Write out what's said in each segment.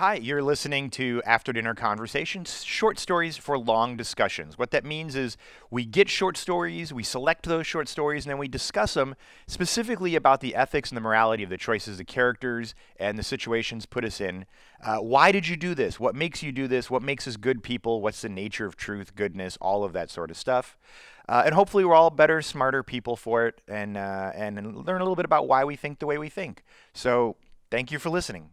Hi, you're listening to After Dinner Conversations, short stories for long discussions. What that means is we get short stories, we select those short stories, and then we discuss them specifically about the ethics and the morality of the choices the characters and the situations put us in. Uh, why did you do this? What makes you do this? What makes us good people? What's the nature of truth, goodness, all of that sort of stuff. Uh, and hopefully, we're all better, smarter people for it, and uh, and learn a little bit about why we think the way we think. So, thank you for listening.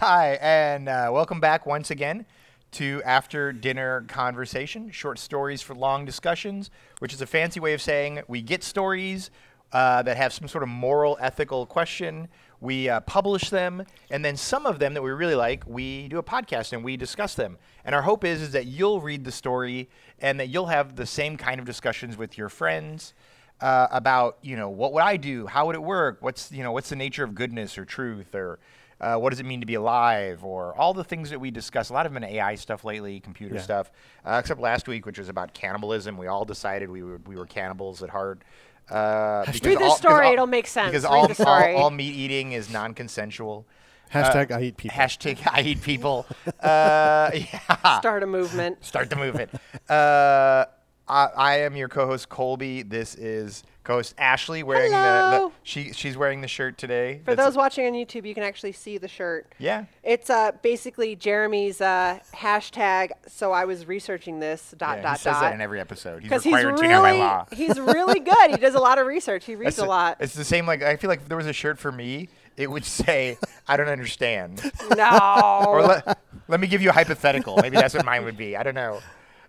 Hi, and uh, welcome back once again to After Dinner Conversation, short stories for long discussions, which is a fancy way of saying we get stories uh, that have some sort of moral, ethical question. We uh, publish them, and then some of them that we really like, we do a podcast and we discuss them. And our hope is, is that you'll read the story and that you'll have the same kind of discussions with your friends. Uh, about you know what would I do? How would it work? What's you know what's the nature of goodness or truth or uh, what does it mean to be alive, or all the things that we discuss. A lot of them in AI stuff lately, computer Yeah. stuff. Uh, except last week, which was about cannibalism. We all decided we were we were cannibals at heart. Uh, Read the all- story, all- it'll make sense. Because all, the story. all all meat eating is non-consensual. Hashtag I eat people. Hashtag I eat people. uh, yeah. Start a movement. Start the movement. Uh, I, I am your co-host Colby. This is co-host Ashley wearing the, the she she's wearing the shirt today. For those watching on YouTube, you can actually see the shirt. yeah. It's uh, basically Jeremy's uh, hashtag. So I was researching this dot yeah, dot he says dot. that in every episode. He's Because he's required to by really law. he's really good. He does a lot of research. He reads That's a lot. It's the same. Like I feel like if there was a shirt for me, it would say, "I don't understand," no. or let, let me give you a hypothetical. Maybe that's what mine would be. I don't know.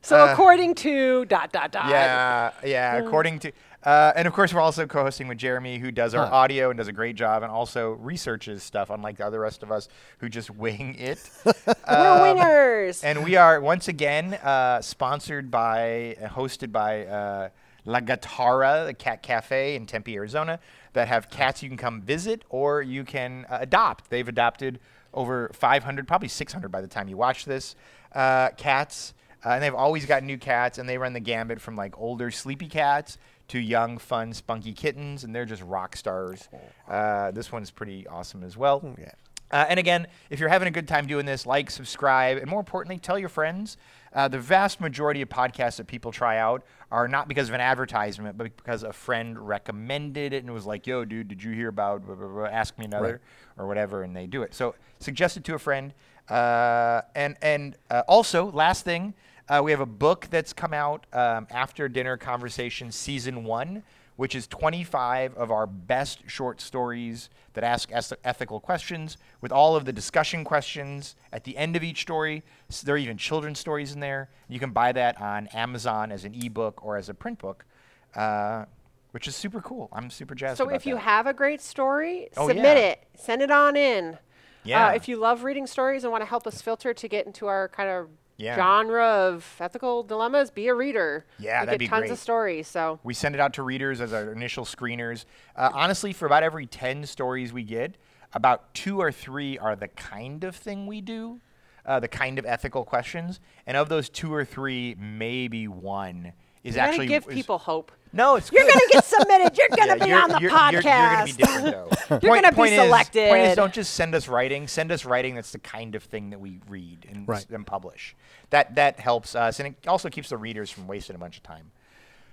so uh, according to dot dot dot. Yeah, yeah. Mm. According to, uh, and of course, we're also co-hosting with Jeremy, who does our Huh. audio and does a great job, and also researches stuff, unlike the other rest of us who just wing it. We're wingers. And we are once again uh, sponsored by, uh, hosted by uh, La Gattara, the cat cafe in Tempe, Arizona, that have cats you can come visit or you can uh, adopt. They've adopted over 500, probably 600 by the time you watch this, uh, cats. Uh, and they've always got new cats, and they run the gambit from like older sleepy cats to young, fun, spunky kittens, and they're just rock stars. Uh, this one's pretty awesome as well. Yeah. Uh, and again, if you're having a good time doing this, like, subscribe, and more importantly, tell your friends. Uh, the vast majority of podcasts that people try out are not because of an advertisement, but because a friend recommended it and was like, "Yo, dude, did you hear about? Blah, blah, blah, ask me another, or whatever," and they do it. So suggest it to a friend. Uh, and and uh, also, last thing, uh, we have a book that's come out um, after dinner conversation season one which is 25 of our best short stories that ask eth- ethical questions with all of the discussion questions at the end of each story. S there are even children's stories in there. You can buy that on Amazon as an ebook or as a print book, uh, which is super cool. I'm super jazzed So if you have a great story, Oh, submit yeah. it. Send it on in. Yeah. Uh, if you love reading stories and want to help us filter to get into our kind of Yeah. genre of ethical dilemmas, be a reader. Yeah, we that'd get be tons great. of stories. So We send it out to readers as our initial screeners. Uh, honestly, for about every 10 stories we get, about two or three are the kind of thing we do, uh, the kind of ethical questions. And of those two or three, maybe one is you're actually. gonna give is- people hope. No, it's You're gonna get submitted. You're gonna Yeah, be you're- on the you're- podcast. You're, you're gonna be different though. You're gonna be point Is, point is, selected. don't just send us writing. Send us writing that's the kind of thing that we read and, Right. and publish. That that helps us, and it also keeps the readers from wasting a bunch of time.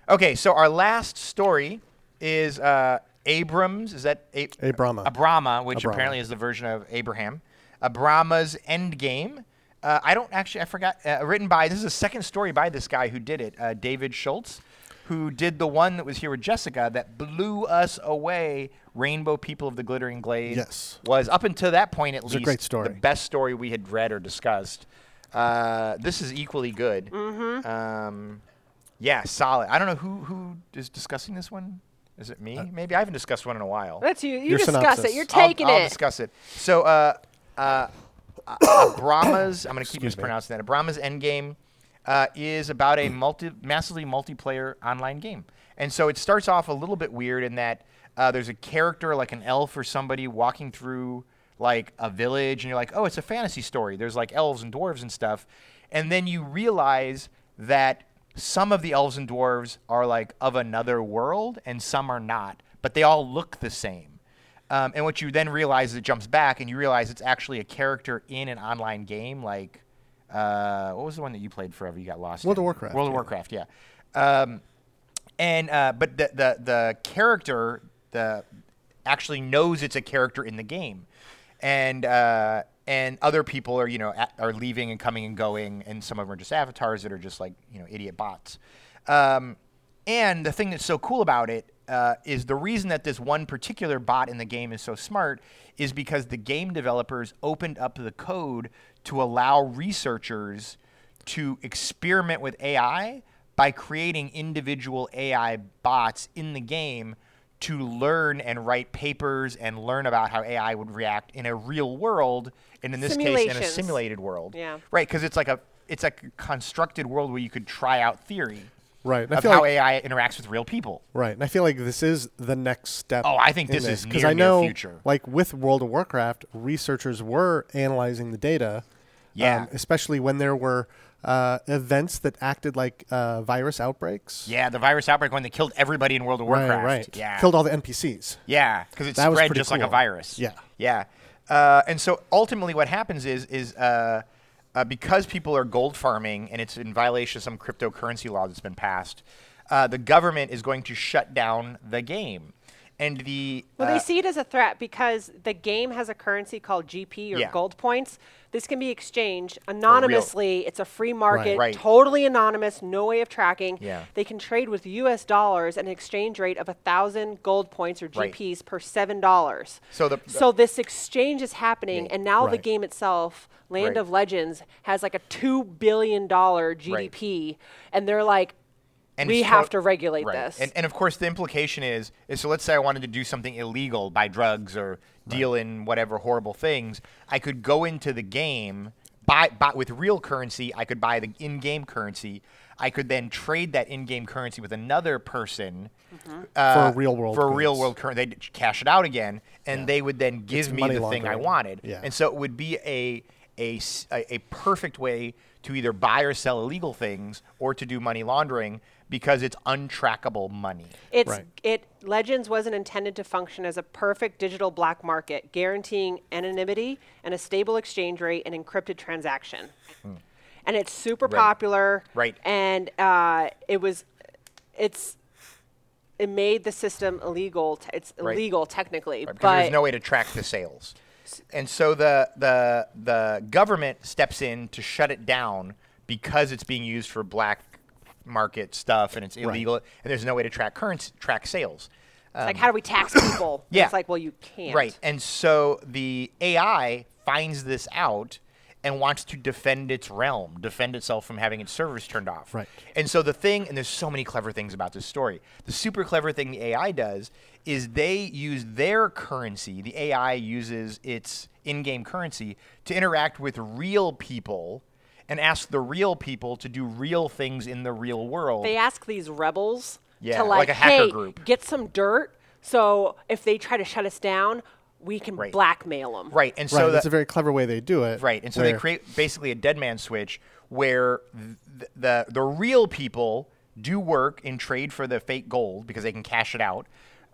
Okay, so our last story is uh, Abrams. Is that a- Abrama. Abrama, which Abrama. apparently is the version of Abraham. Abrama's Endgame. Uh, I don't actually. I forgot. Uh, written by. This is a second story by this guy who did it. Uh, David Schultz, who did the one that was here with Jessica that blew us away. Rainbow People of the Glittering Glade. Yes. Was up until that point at a least great the story. best story we had read or discussed. Uh, this is equally good. Mm-hmm. Um, yeah, solid. I don't know who who is discussing this one. Is it me? Maybe I haven't discussed one in a while. That's you. You Your discuss synopsis. it. You're I'll- taking I'll, it. discuss it. So, uh, uh, uh, Brahma's, I'm going to keep Excuse me. mispronouncing that. Abrama's Endgame uh, is about a multi, massively multiplayer online game. And so it starts off a little bit weird in that uh, there's a character, like an elf or somebody, walking through like a village, and you're like, oh, it's a fantasy story. There's like elves and dwarves and stuff. And then you realize that some of the elves and dwarves are like of another world, and some are not, but they all look the same. Um, and what you then realize is it jumps back, and you realize it's actually a character in an online game. Like, uh, what was the one that you played forever? You got lost. World in? of Warcraft, World of. Warcraft, yeah. Um, and uh, but the, the the character the actually knows it's a character in the game, and uh, and other people are you know a- are leaving and coming and going, and some of them are just avatars that are just like you know idiot bots. Um, and the thing that's so cool about it uh, is the reason that this one particular bot in the game is so smart is because the game developers opened up the code to allow researchers to experiment with AI by creating individual AI bots in the game to learn and write papers and learn about how AI would react in a real world, and in this case, in a simulated world. Yeah. Right, because it's like a it's a constructed world where you could try out theory Right. And I of feel how like, AI interacts with real people. right. And I feel like this is the next step. Oh, I think in this is because I know, future. like with World of Warcraft, researchers were analyzing the data. um, Yeah. especially when there were uh, events that acted like uh, virus outbreaks. Yeah, the virus outbreak when they killed everybody in World of Warcraft. Right. right. Yeah. Killed all the NPCs. Yeah, because it That spread just like a virus. Yeah. Yeah. Uh, and so ultimately, what happens is is uh, because people are gold farming and it's in violation of some cryptocurrency law that's been passed, uh, the government is going to shut down the game. And the Well, uh, they see it as a threat because the game has a currency called GP or Yeah. gold points. This can be exchanged anonymously. It's a free market, Right. totally anonymous, no way of tracking. Yeah. They can trade with U.S. dollars at an exchange rate of a thousand gold points or Right. GPs per seven dollars. So the- so this exchange is happening, Yeah. and now the game itself, Land Right. of Legends, has like a two billion dollar GDP, and they're like, And we it's have tot- to regulate right. this. And, and of course, the implication is, is so let's say I wanted to do something illegal, buy drugs or deal in whatever horrible things. I could go into the game, buy, buy with real currency. I could buy the in-game currency. I could then trade that in-game currency with another person Mm-hmm. uh, For real world for a real world currency. They'd cash it out again, and they would then give It's me money the thing I wanted. Yeah. And so it would be a a, s- a- a perfect way to either buy or sell illegal things or to do money laundering because it's untrackable money. It's Right. it Legends wasn't intended to function as a perfect digital black market, guaranteeing anonymity and a stable exchange rate and encrypted transaction. And it's super. Right. popular. Right. And uh, it was, it's, it made the system illegal. T- it's Right. illegal technically, right, because but there's no way to track the sales. And so the the the government steps in to shut it down because it's being used for black market stuff and it's illegal and there's no way to track currency track sales. it's like, um, how do we tax people? Yeah. It's like, well, you can't. Right. And so the AI finds this out and wants to defend its realm, defend itself from having its servers turned off. Right. And so the thing, and there's so many clever things about this story. The super clever thing the AI does is they use their currency, the AI uses its in game currency to interact with real people and ask the real people to do real things in the real world. They ask these rebels Yeah, to like like, a hacker hey, group. get some dirt. So if they try to shut us down, we can Right. blackmail them. right. And so right. the, That's a very clever way they do it. Right, and so they create basically a dead man switch where th- the the real people do work in trade for the fake gold because they can cash it out,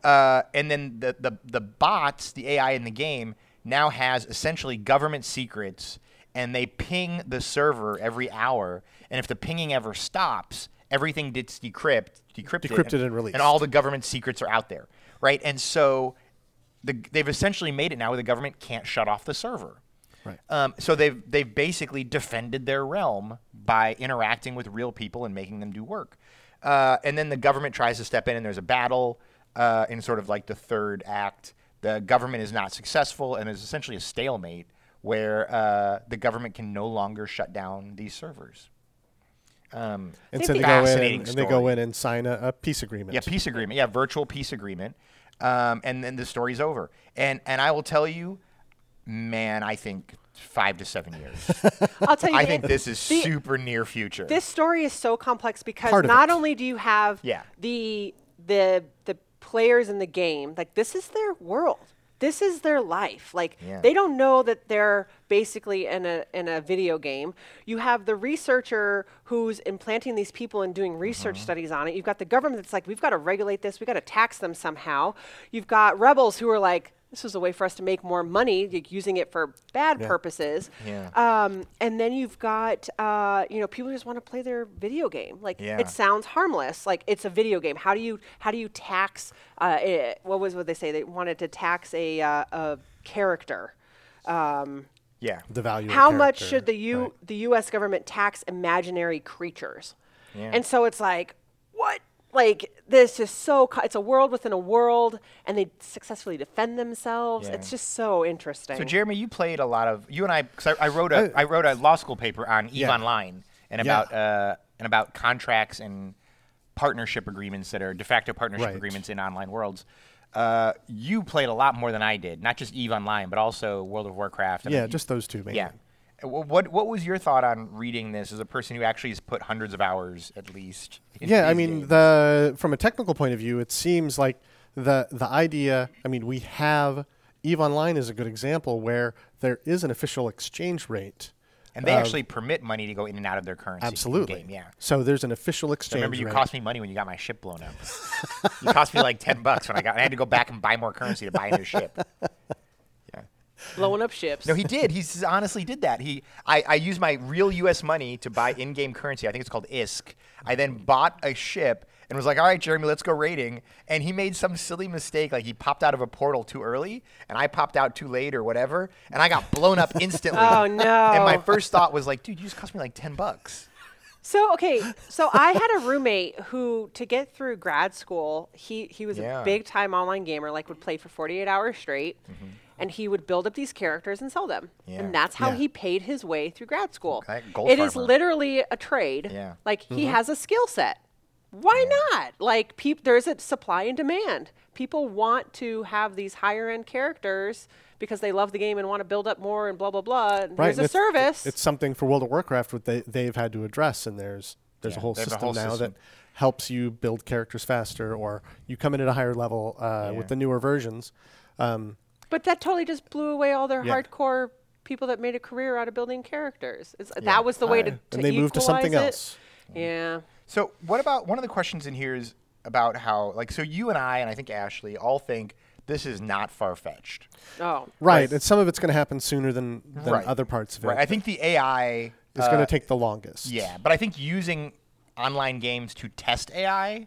uh, and then the, the the bots, the AI in the game, now has essentially government secrets, and they ping the server every hour, and if the pinging ever stops, everything gets decrypt, decrypted, Decrypted and released. and all the government secrets are out there, right? And so the, they've essentially made it now where the government can't shut off the server. Right. Um, so they've they've basically defended their realm by interacting with real people and making them do work. Uh, and then the government tries to step in, and there's a battle uh, in sort of like the third act. The government is not successful, and there's essentially a stalemate where uh, the government can no longer shut down these servers. Um, And think so they go in and, and they go in and sign a, a peace agreement. yeah, peace agreement. Yeah, virtual peace agreement. Um, and then the story's over. And and I will tell you, man, I think five to seven years. I'll tell you. I think this is the- super near future. This story is so complex because Part not only do you have Yeah. the the the players in the game, like this is their world. This is their life. Like Yeah. they don't know that they're basically in a in a video game. You have the researcher who's implanting these people and doing research Uh-huh. studies on it. You've got the government that's like, we've got to regulate this. We've got to tax them somehow. You've got rebels who are like, this is a way for us to make more money, like using it for bad purposes. Yeah. Um, and then you've got, uh, you know, people just want to play their video game. Like Yeah. it sounds harmless. Like it's a video game. How do you how do you tax? Uh, it, what was what they say? They wanted to tax a uh, a character. Um, Yeah. The value. of how much should the U right. the U.S. government tax imaginary creatures? Yeah. And so it's like, what? Like this is so. Co- it's a world within a world, and they successfully defend themselves. Yeah. It's just so interesting. So Jeremy, you played a lot of you and I because I, I wrote a I wrote a law school paper on Eve Yeah. Online and Yeah. about uh, and about contracts and partnership agreements that are de facto partnership Right. agreements in online worlds. Uh, you played a lot more than I did, not just Eve Online, but also World of Warcraft. and Yeah, you- just those two mainly. yeah. Wh- What what was your thought on reading this as a person who actually has put hundreds of hours at least? into Yeah, I mean, games? the from a technical point of view, it seems like the the idea. I mean, we have Eve Online is a good example where there is an official exchange rate. and they actually permit money to go in and out of their currency. absolutely. Game. Yeah. So there's an official So exchange remember, you rate. cost me money when you got my ship blown up. you cost me like ten bucks when I got. I had to go back and buy more currency to buy a new ship. Blowing up ships. No, he did. He honestly did that. He, I, I used my real U.S. money to buy in-game currency. I think it's called ISK. I then bought a ship and was like, "All right, Jeremy, let's go raiding." And he made some silly mistake, like he popped out of a portal too early, and I popped out too late or whatever, and I got blown up instantly. Oh, no. And my first thought was like, "Dude, you just cost me like ten bucks." So okay, so I had a roommate who, to get through grad school, he he was Yeah. a big time online gamer, like would play for 48 hours straight, mm-hmm. And he would build up these characters and sell them, Yeah. and that's how Yeah. he paid his way through grad school. Okay, gold It is farmer. literally a trade. Yeah. Like he has a skill set. Why not? Like peop- there's a supply and demand. People want to have these higher end characters because they love the game and want to build up more and blah blah blah. And right, There's and a it's, service. It's something for World of Warcraft what they they've had to address, and there's there's Yeah, a whole they have a system whole now system. that helps you build characters faster, or you come in at a higher level uh, Yeah. with the newer versions. Um, But that totally just blew away all their Yeah. hardcore people that made a career out of building characters. It's, That was the way to, I- to and they moved to something equalize it. else. Yeah. So, what about one of the questions in here is about how, like, so you and I, and I think Ashley, all think this is not far fetched. Oh. right, and some of it's going to happen sooner than, than Right. other parts of it. Right. I think the AI is uh, going to take the longest. Yeah, but I think using online games to test AI,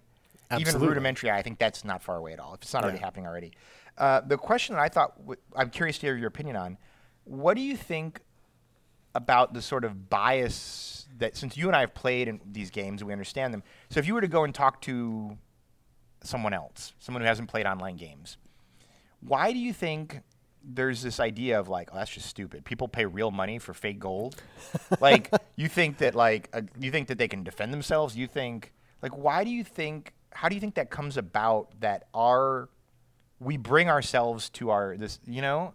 even rudimentary I think that's not far away at all. If it's not already happening already. Uh, the question that I thought w- I'm curious to hear your opinion on. What do you think about the sort of bias that since you and I have played in these games, we understand them. So if you were to go and talk to someone else, someone who hasn't played online games, why do you think there's this idea of like, oh, that's just stupid. People pay real money for fake gold. like, you think that like, uh, you think that they can defend themselves. You think like, why do you think? How do you think that comes about? That our we bring ourselves to our this, you know,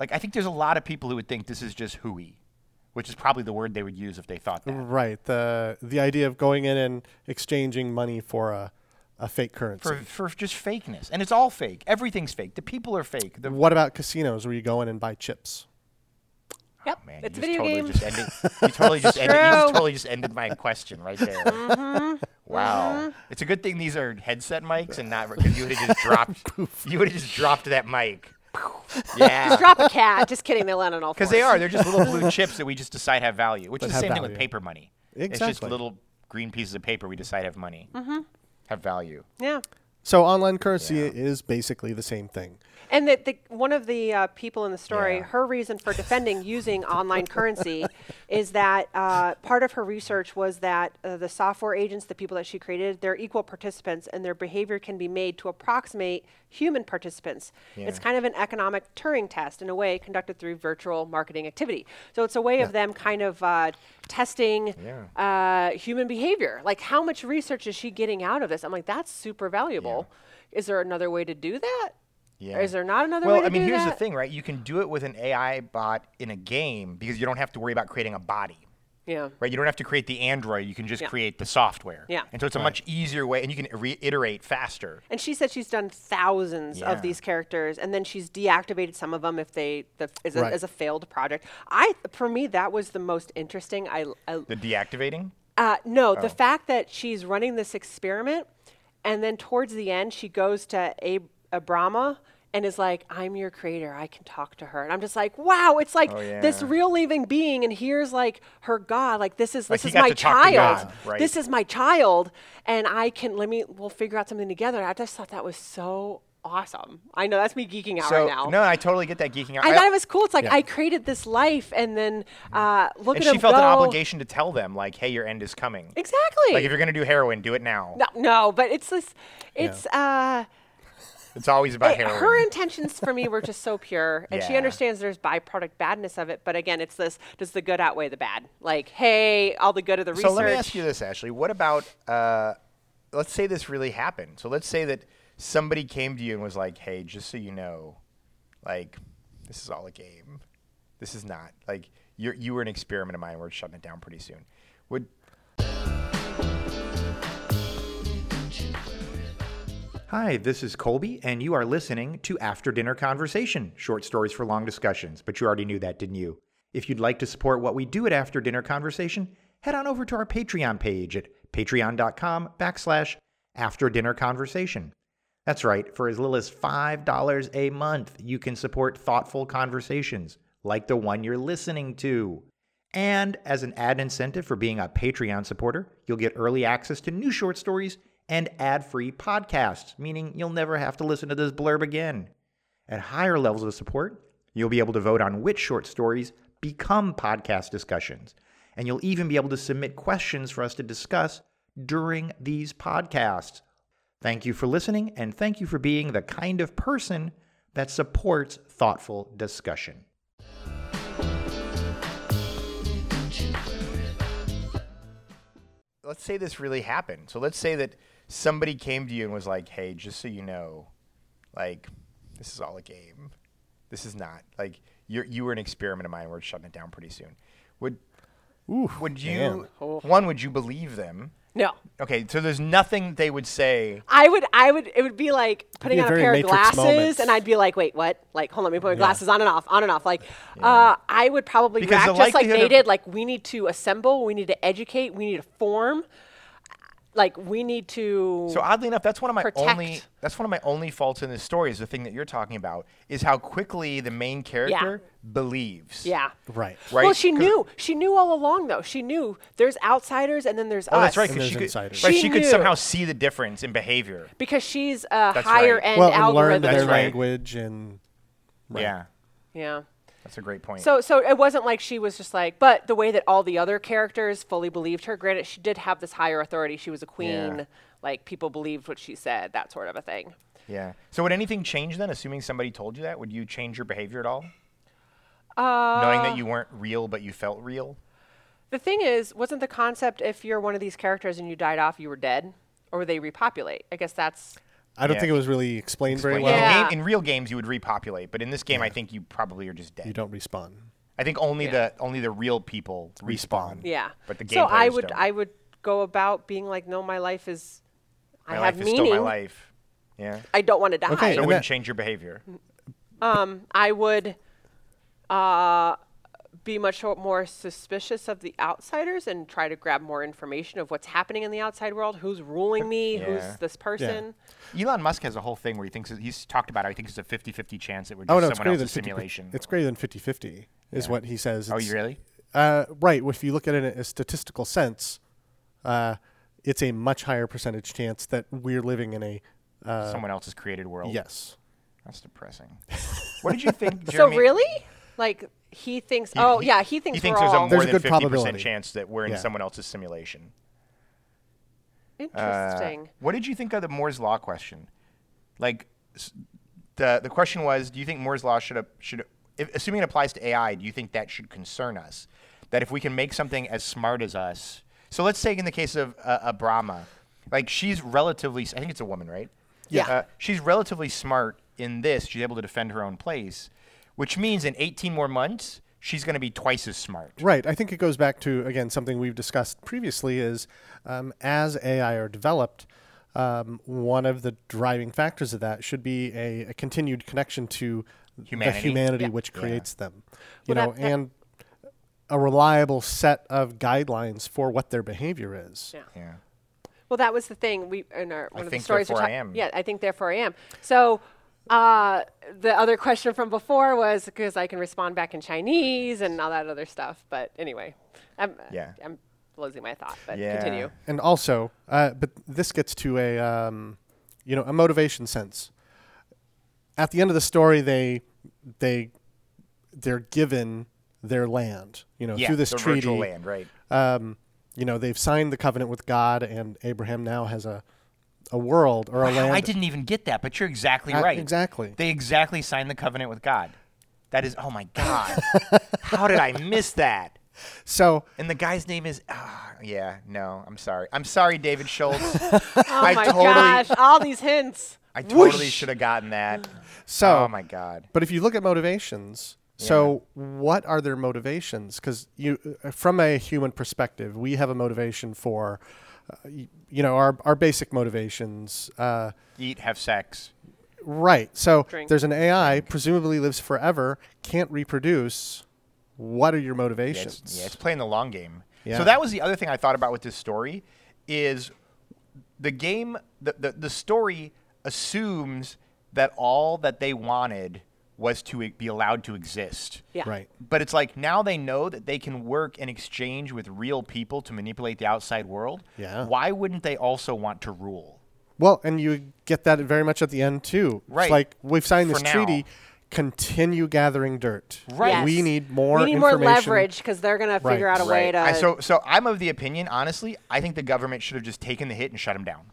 like I think there's a lot of people who would think this is just hooey, which is probably the word they would use if they thought that. Right. The the idea of going in and exchanging money for a, a fake currency. For, for just fakeness, and it's all fake. Everything's fake. The people are fake. The what about casinos where you go in and buy chips? Yep. Man, it's you just video totally game. just ended. You totally just ended. You just totally just ended my question right there. Mm-hmm. Wow, it's a good thing these are headset mics and not because you would have just dropped. you would have just dropped that mic. Yeah, Just drop a cat. Just kidding. They land on all because they are. They're just little blue chips that we just decide have value, which is the have same thing with paper money. Exactly. It's just little green pieces of paper we decide have money, mm-hmm. have value. Yeah. So online currency Yeah. is basically the same thing. And the, the, one of the uh, people in the story, Yeah. her reason for defending using online currency is that uh, part of her research was that uh, the software agents, the people that she created, they're equal participants and their behavior can be made to approximate human participants. It's kind of an economic Turing test in a way conducted through virtual marketing activity. So it's a way of them kind of uh, testing uh, human behavior. Like, how much research is she getting out of this? I'm like, that's super valuable. Is there another way to do that? Yeah. Is there not another well, way to I mean, do here's that? the thing, right? You can do it with an AI bot in a game because you don't have to worry about creating a body. Yeah. Right. You don't have to create the Android. You can just Yeah. create the software. Yeah. And so it's a much easier way, and you can reiterate faster. And she said she's done thousands Yeah. of these characters, and then she's deactivated some of them if they the, as, a, as a failed project. I for me that was the most interesting. I, I The deactivating. uh, no, Oh. the fact that she's running this experiment, and then towards the end she goes to Ab- Abrama and is like, "I'm your creator. I can talk to her." And I'm just like, "Wow!" It's like Oh, this real living being, and here's like her God. Like this is this he is my to talk to child. God, right. This is my child, and I can let me we'll figure out something together. I just thought that was so awesome. I know that's me geeking out So right now. no, I totally get that geeking out. I thought it was cool. It's like Yeah. I created this life, and then uh, look and at she felt go. an obligation to tell them, like, "Hey, your end is coming." Exactly. Like if you're gonna do heroin, do it now. No, no, but it's this. It's uh, It's always about it- heroin. her intentions for me were just so pure, and she understands there's byproduct badness of it. But again, it's this: does the good outweigh the bad? Like, hey, all the good of the So research. So let me ask you this, Ashley. What about, uh, let's say this really happened. So let's say that somebody came to you and was like, hey, just so you know, like, this is all a game. This is not. Like, you're, you were an experiment of mine. We're shutting it down pretty soon. Would. Hi, this is Colby, and you are listening to After Dinner Conversation, short stories for long discussions. But you already knew that, didn't you? If you'd like to support what we do at After Dinner Conversation, head on over to our Patreon page at patreon.com backslash After Dinner Conversation. That's right, for as little as $5 a month, you can support thoughtful conversations like the one you're listening to. And as an ad incentive for being a Patreon supporter, you'll get early access to new short stories and ad free podcasts, meaning you'll never have to listen to this blurb again. At higher levels of support, you'll be able to vote on which short stories become podcast discussions. And you'll even be able to submit questions for us to discuss during these podcasts. Thank you for listening, and thank you for being the kind of person that supports thoughtful discussion. Let's say this really happened. So let's say that somebody came to you and was like, hey, just so you know, like, this is all a game. This is not. Like, you're, you were an experiment of mine. We're shutting it down pretty soon. Would, Ooh, would you, man. one, would you believe them? no, Okay, so there's nothing they would say. I would, I would, it would be like putting be on a very pair of glasses, moment. and I'd be like, wait, what? Like, hold on, let me put my glasses on and off, on and off. Like, uh, I would probably Because react just like they did. Like, we need to assemble, we need to educate, we need to form. Like, we need to. So oddly enough, that's one of my Protect. only that's one of my only faults in this story is the thing that you're talking about is how quickly the main character believes. yeah. Right. Right? Well, she knew. She knew all along, though. She knew there's outsiders and then there's Oh, us. that's right. And 'cause she there's could, insiders. right, She she could somehow see the difference in behavior. Because she's a That's higher right. end well, and learn their right. language and Right. Yeah, Yeah. That's a great point. So, so it wasn't like she was just like, but the way that all the other characters fully believed her. Granted, she did have this higher authority. She was a queen. Yeah. Like people believed what she said. That sort of a thing. yeah. So would anything change then? Assuming somebody told you that, would you change your behavior at all? Uh, Knowing that you weren't real, but you felt real. The thing is, wasn't the concept if you're one of these characters and you died off, you were dead, or would they repopulate? I guess that's. I don't Yeah. think it was really explained very Like, well. in, game, in real games, you would repopulate, but in this game, I think you probably are just dead. You don't respawn. I think only Yeah. the only the real people respawn. Yeah. But the game so I would don't. I would go about being like, no, my life is. my I life have is meaning. still my life. Yeah. I don't want to die. Okay, So it wouldn't that- change your behavior. um, I would uh, be much more suspicious of the outsiders and try to grab more information of what's happening in the outside world. Who's ruling me? Yeah. Who's this person? Elon Musk has a whole thing where he thinks he's talked about. It, I think it's a 50-50 chance it would just Oh no, it's someone greater than else's 50. simulation. It's greater than 50-50 is Yeah. what he says. oh, It's- you really? Uh, right. If you look at it in a statistical sense, uh, it's a much higher percentage chance that we're living in a uh, someone else's created world. yes. That's depressing. what did you think? Jeremy? So really, like he thinks. He- oh he- yeah, he thinks he thinks we're there's a more There's a than good 50% chance that we're in Yeah. someone else's simulation. Uh, interesting. what did you think of the Moore's law question? Like, the the question was, do you think Moore's law should have, should if, assuming it applies to AI, do you think that should concern us? That if we can make something as smart as us, so let's say in the case of uh, Brahma, like she's relatively, I think it's a woman, right? Yeah. Uh, she's relatively smart in this. She's able to defend her own place, which means in 18 more months she's going to be twice as smart. Right. I think it goes back to again something we've discussed previously is um, as AI are developed, um, one of the driving factors of that should be a, a continued connection to Humanity. the humanity Yeah. which Yeah. creates them. You Well, know, that- that- and a reliable set of guidelines for what their behavior is. Yeah. Yeah. Well, that was the thing we in our one of the think, stories. we therefore I talk- am. Yeah, I think therefore I am. So. Uh, the other question from before was because I can respond back in Chinese and all that other stuff. But anyway, I'm, Yeah. I'm losing my thought. But Yeah. continue. And also, uh, but this gets to a um, you know a motivation sense. At the end of the story, they they they're given their land. You know, Yeah. through this the treaty. virtual land, right? Um, you know, they've signed the covenant with God, and Abraham now has a a world or a land. I didn't even get that, but you're exactly Uh, right. exactly. They exactly signed the covenant with God. That is, oh my God. How did I miss that? So And the guy's name is, ah, yeah, no, I'm sorry. I'm sorry, David Schultz. Oh I my totally, gosh! All these hints. I totally should have gotten that. so oh my God. But if you look at motivations, so what are their motivations? Because you, uh, from a human perspective, we have a motivation for, uh, y- you know, our our basic motivations. Uh, Eat, have sex. right. So Drink. there's an AI, presumably lives forever, can't reproduce. What are your Yeah, motivations? it's, yeah, it's playing the long game. Yeah. So that was the other thing I thought about with this story is the game the, the, the story assumes that all that they wanted was to e- be allowed to exist. Yeah. Right. But it's like now they know that they can work in exchange with real people to manipulate the outside world. Yeah. Why wouldn't they also want to rule? Well, and you get that very much at the end too. It's Right. like we've signed this For now. treaty. Continue gathering dirt. Right. Yes. We need more. We need more leverage because they're gonna Right. figure out a way to. I, so, so I'm of the opinion, honestly, I think the government should have just taken the hit and shut him down.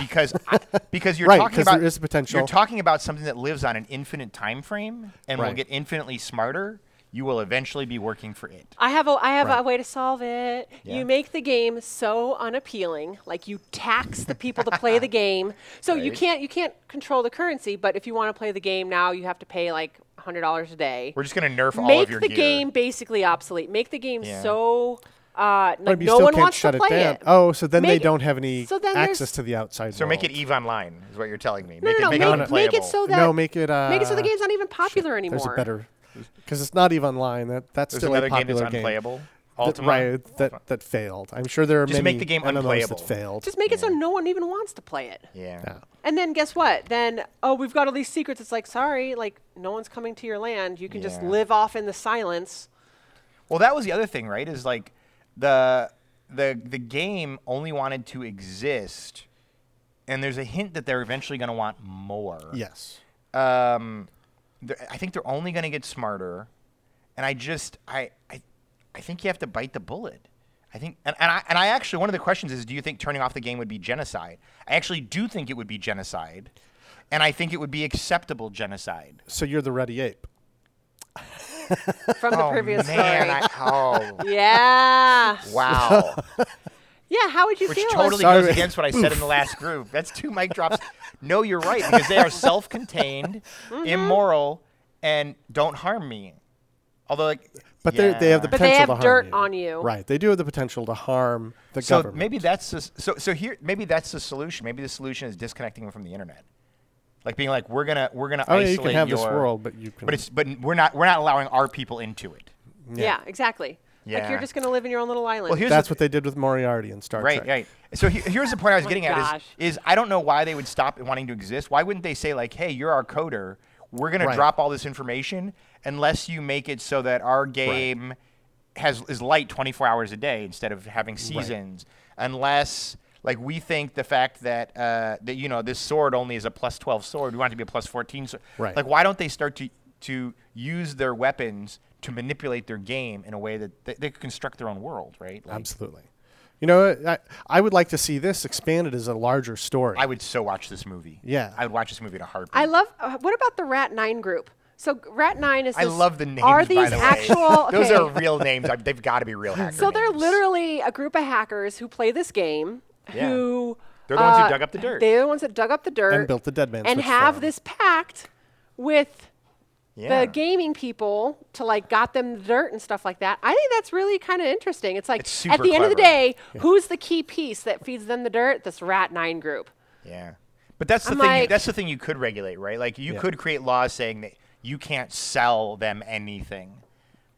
Because, I, because you're Right, talking 'cause about there is potential. You're talking about something that lives on an infinite time frame and will get infinitely smarter. You will eventually be working for it. I have a I have Right. a way to solve it. Yeah. You make the game so unappealing, like you tax the people to play the game. So you can't you can't control the currency, but if you want to play the game now, you have to pay like hundred dollars a day. We're just going to nerf all of your Make the gear. game basically obsolete. Make the game Yeah. so uh, But like you no still one can't wants shut to it play down. it. Oh, so then they Make- don't have any so access to the outside So make it world. EVE Online, is what you're telling me. No, Make no, no. it, make Make, it no. make it so that no, make it. Uh, make it so the game's not even popular anymore. There's a better, because it's not even online. That that's There's still another a game popular that's unplayable. That, right, that that failed. I'm sure there are Just many make the game unplayable. that failed. Just make it so no one even wants to play it. Yeah. Yeah. And then guess what? Then oh, we've got all these secrets. It's like sorry, like no one's coming to your land. You can just live off in the silence. Well, that was the other thing, right? Is like the the the game only wanted to exist, and there's a hint that they're eventually going to want more. Yes. Um, I think they're only going to get smarter, and I just I I I think you have to bite the bullet. I think, and, and I and I actually one of the questions is, do you think turning off the game would be genocide? I actually do think it would be genocide, and I think it would be acceptable genocide. So you're the ready ape. From the oh previous man! story. I, oh yeah. wow! Yeah. How would you Which feel? Which totally Sorry. goes against what I said in the last group. That's two mic drops. No, you're right because they are self-contained, Mm-hmm. immoral, and don't harm me. Although, like, But they they have the yeah. But they potential have to harm dirt you. on you. Right. They do have the potential to harm the so government. maybe that's the, so so here maybe that's the solution. Maybe the solution is disconnecting them from the internet, like being like we're gonna we're gonna Oh, yeah, isolate you can have your, this world, but you can. but it's but we're not we're not allowing our people into it. Yeah. exactly. Yeah. Like you're just gonna live in your own little island. Well, here's That's the, what they did with Moriarty in Star right Trek. right. right. So he, here's the point I was Oh my getting at is, is I don't know why they would stop wanting to exist. Why wouldn't they say like, hey, you're our coder. We're gonna Right. drop all this information unless you make it so that our game has is light 24 hours a day instead of having seasons. Unless like we think the fact that uh, that you know this sword only is a plus 12 sword, we want it to be a plus 14 sword. Right. Like why don't they start to to use their weapons to manipulate their game in a way that they, they could construct their own world, right? Like, Absolutely. You know, I, I would like to see this expanded as a larger story. I would so watch this movie. Yeah. I would watch this movie in a heartbeat. I love. Uh, what about the Rat Nine group? So Rat Nine is. I this- love the names. Are by these the way. actual? Those are real names. I, they've got to be real hacker So they're names. literally a group of hackers who play this game. Yeah. Who They're the ones who uh, dug up the dirt. They're the ones that dug up the dirt And built the Dead Man and have farm. this pact with Yeah. the gaming people to like got them the dirt and stuff like that. I think that's really kind of interesting. It's like It's at super the end of the clever. day, who's the key piece that feeds them the dirt? This rat nine group. Yeah. But that's the I'm thing. you- that's the thing you could regulate, right? Like you Yeah. could create laws saying that you can't sell them anything.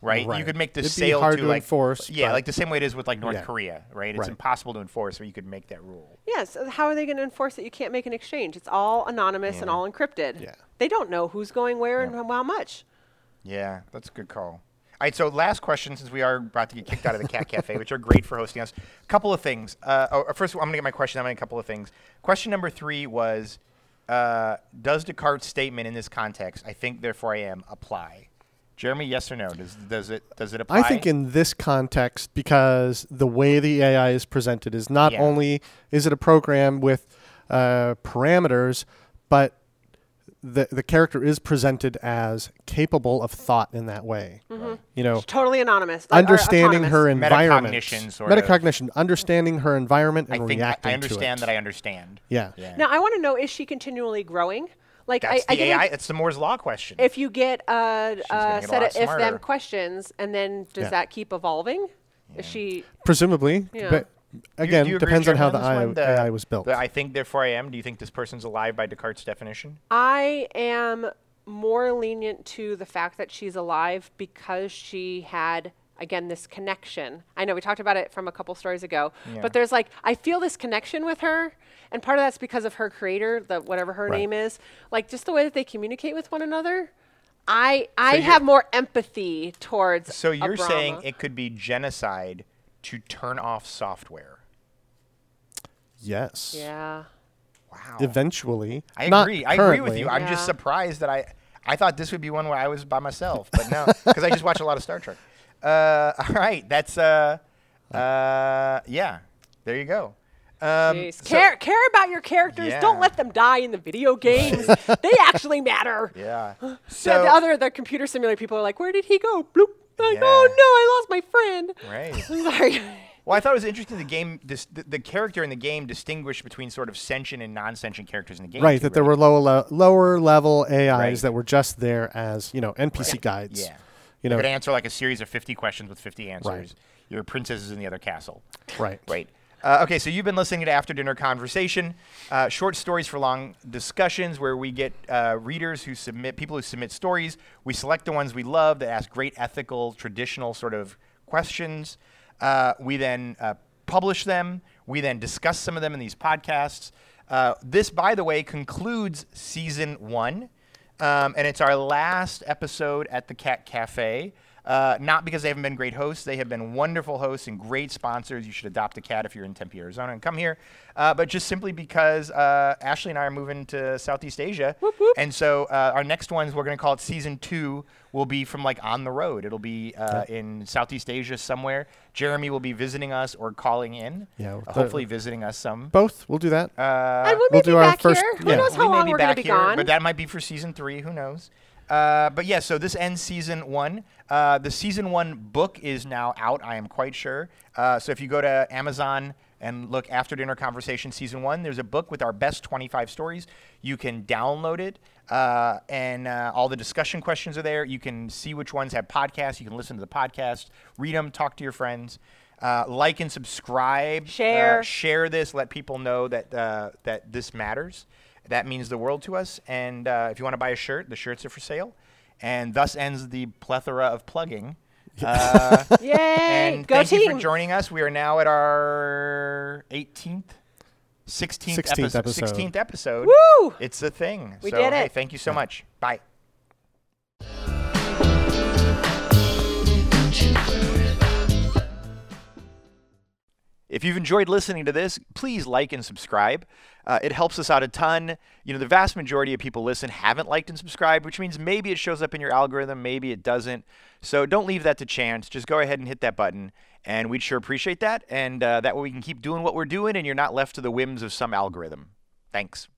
Right? You could make the It'd be sale hard to to like enforce, Yeah, but- like the same way it is with like North Yeah. Korea, right? It's Right. impossible to enforce, but you could make that rule. Yes. how are they going to enforce it? you can't make an exchange? It's all anonymous and all encrypted. Yeah. They don't know who's going where and how much. Yeah, that's a good call. All right, so last question, since we are about to get kicked out of the Cat Cafe, which are great for hosting us. A couple of things. Uh, oh, first, I'm going to get my question. I'm going to a couple of things. Question number three was uh, Does Descartes' statement in this context, I think, therefore I am, apply? Jeremy, yes or no? Does, does, it, does it apply? I think in this context, because the way the AI is presented is not Yeah. only is it a program with uh, parameters, but the the character is presented as capable of thought in that way. You know, Totally anonymous. like, or understanding her environment, Metacognition, sort of. metacognition, understanding her environment I and think I, reacting I understand that I understand. Yeah. Yeah. Now I want to know: is she continually growing? Like That's I, I the get AI. it- It's the Moore's Law question. if you get uh, a, a uh, get a set of if smarter. them questions, and then does Yeah. that keep evolving? Is she? Presumably, Yeah. but Do you- again, do you depends on how Jeremy the this AI. The- AI was built. the I think, therefore I am. Do you think this person's alive by Descartes' definition? I am more lenient to the fact that she's alive because she had again this connection. I know we talked about it from a couple stories ago, Yeah. but there's like I feel this connection with her, and part of that's because of her creator, the whatever her Right. name is, like just the way that they communicate with one another. I I you're- have more empathy towards. So you're saying it could be genocide to turn off software? yes. Yeah. Wow. Eventually. I Not agree. I agree with currently. you. I'm just surprised that I I thought this would be one where I was by myself, but no, because I just watch a lot of Star Trek. Uh, all right, that's uh, uh, yeah. There you go. Um, so- care care about your characters. Yeah. Don't let them die in the video games. they actually matter. yeah. So So the other the computer simulator people are like, where did he go? Bloop. Like, Yeah. oh no, I lost my friend. right. Sorry. Well, I thought it was interesting. The game, dis- the, the character in the game, distinguished between sort of sentient and non-sentient characters in the game. Right, too, that there were lower le- lower level AIs Right. that were just there as you know NPC guides. Yeah. You You know, could answer like a series of 50 questions with 50 answers. Right. Your princess is in the other castle. right. Right. Uh, okay, so you've been listening to After Dinner Conversation, uh, short stories for long discussions where we get uh, readers who submit, people who submit stories. We select the ones we love that ask great ethical, traditional sort of questions. Uh, we then uh, publish them. We then discuss some of them in these podcasts. Uh, this, by the way, concludes season one. Um, and it's our last episode at the Cat Cafe. Uh, not because they haven't been great hosts. They have been wonderful hosts and great sponsors. You should adopt a cat if you're in Tempe, Arizona, and come here. Uh, but just simply because uh, Ashley and I are moving to Southeast Asia. And so uh, our next ones, we're going to call it season two, will be from like on the road. It'll be uh, in Southeast Asia somewhere. Jeremy will be visiting us or calling in. Yeah, uh, the- hopefully visiting us some. Both. We'll do that. Uh, and we may we'll be do our back first- here. Who knows how we may long be we're going to back be here, gone? but that might be for season three. Who knows? Uh, but yeah, so this ends season one. Uh, the season one book is now out. I am quite sure. Uh, so if you go to Amazon and look after dinner conversation season one, there's a book with our best 25 stories. You can download it, uh, and uh, all the discussion questions are there. You can see which ones have podcasts. You can listen to the podcast, read them, talk to your friends. Uh, like and subscribe. Share. Uh, share this. Let people know that uh, that this matters. That means the world to us. And uh, if you want to buy a shirt, the shirts are for sale. And thus ends the plethora of plugging. Uh, Yay! and Go thank team. you for joining us. We are now at our 18th, 16th, 16th episode. 16th episode. Woo! It's a thing. We so, did hey, it. thank you so much. Bye. If you've enjoyed listening to this, please like and subscribe. Uh, it helps us out a ton. You know, the vast majority of people listen haven't liked and subscribed, which means maybe it shows up in your algorithm, maybe it doesn't. So don't leave that to chance. Just go ahead and hit that button, and we'd sure appreciate that. And uh, that way we can keep doing what we're doing, and you're not left to the whims of some algorithm. Thanks.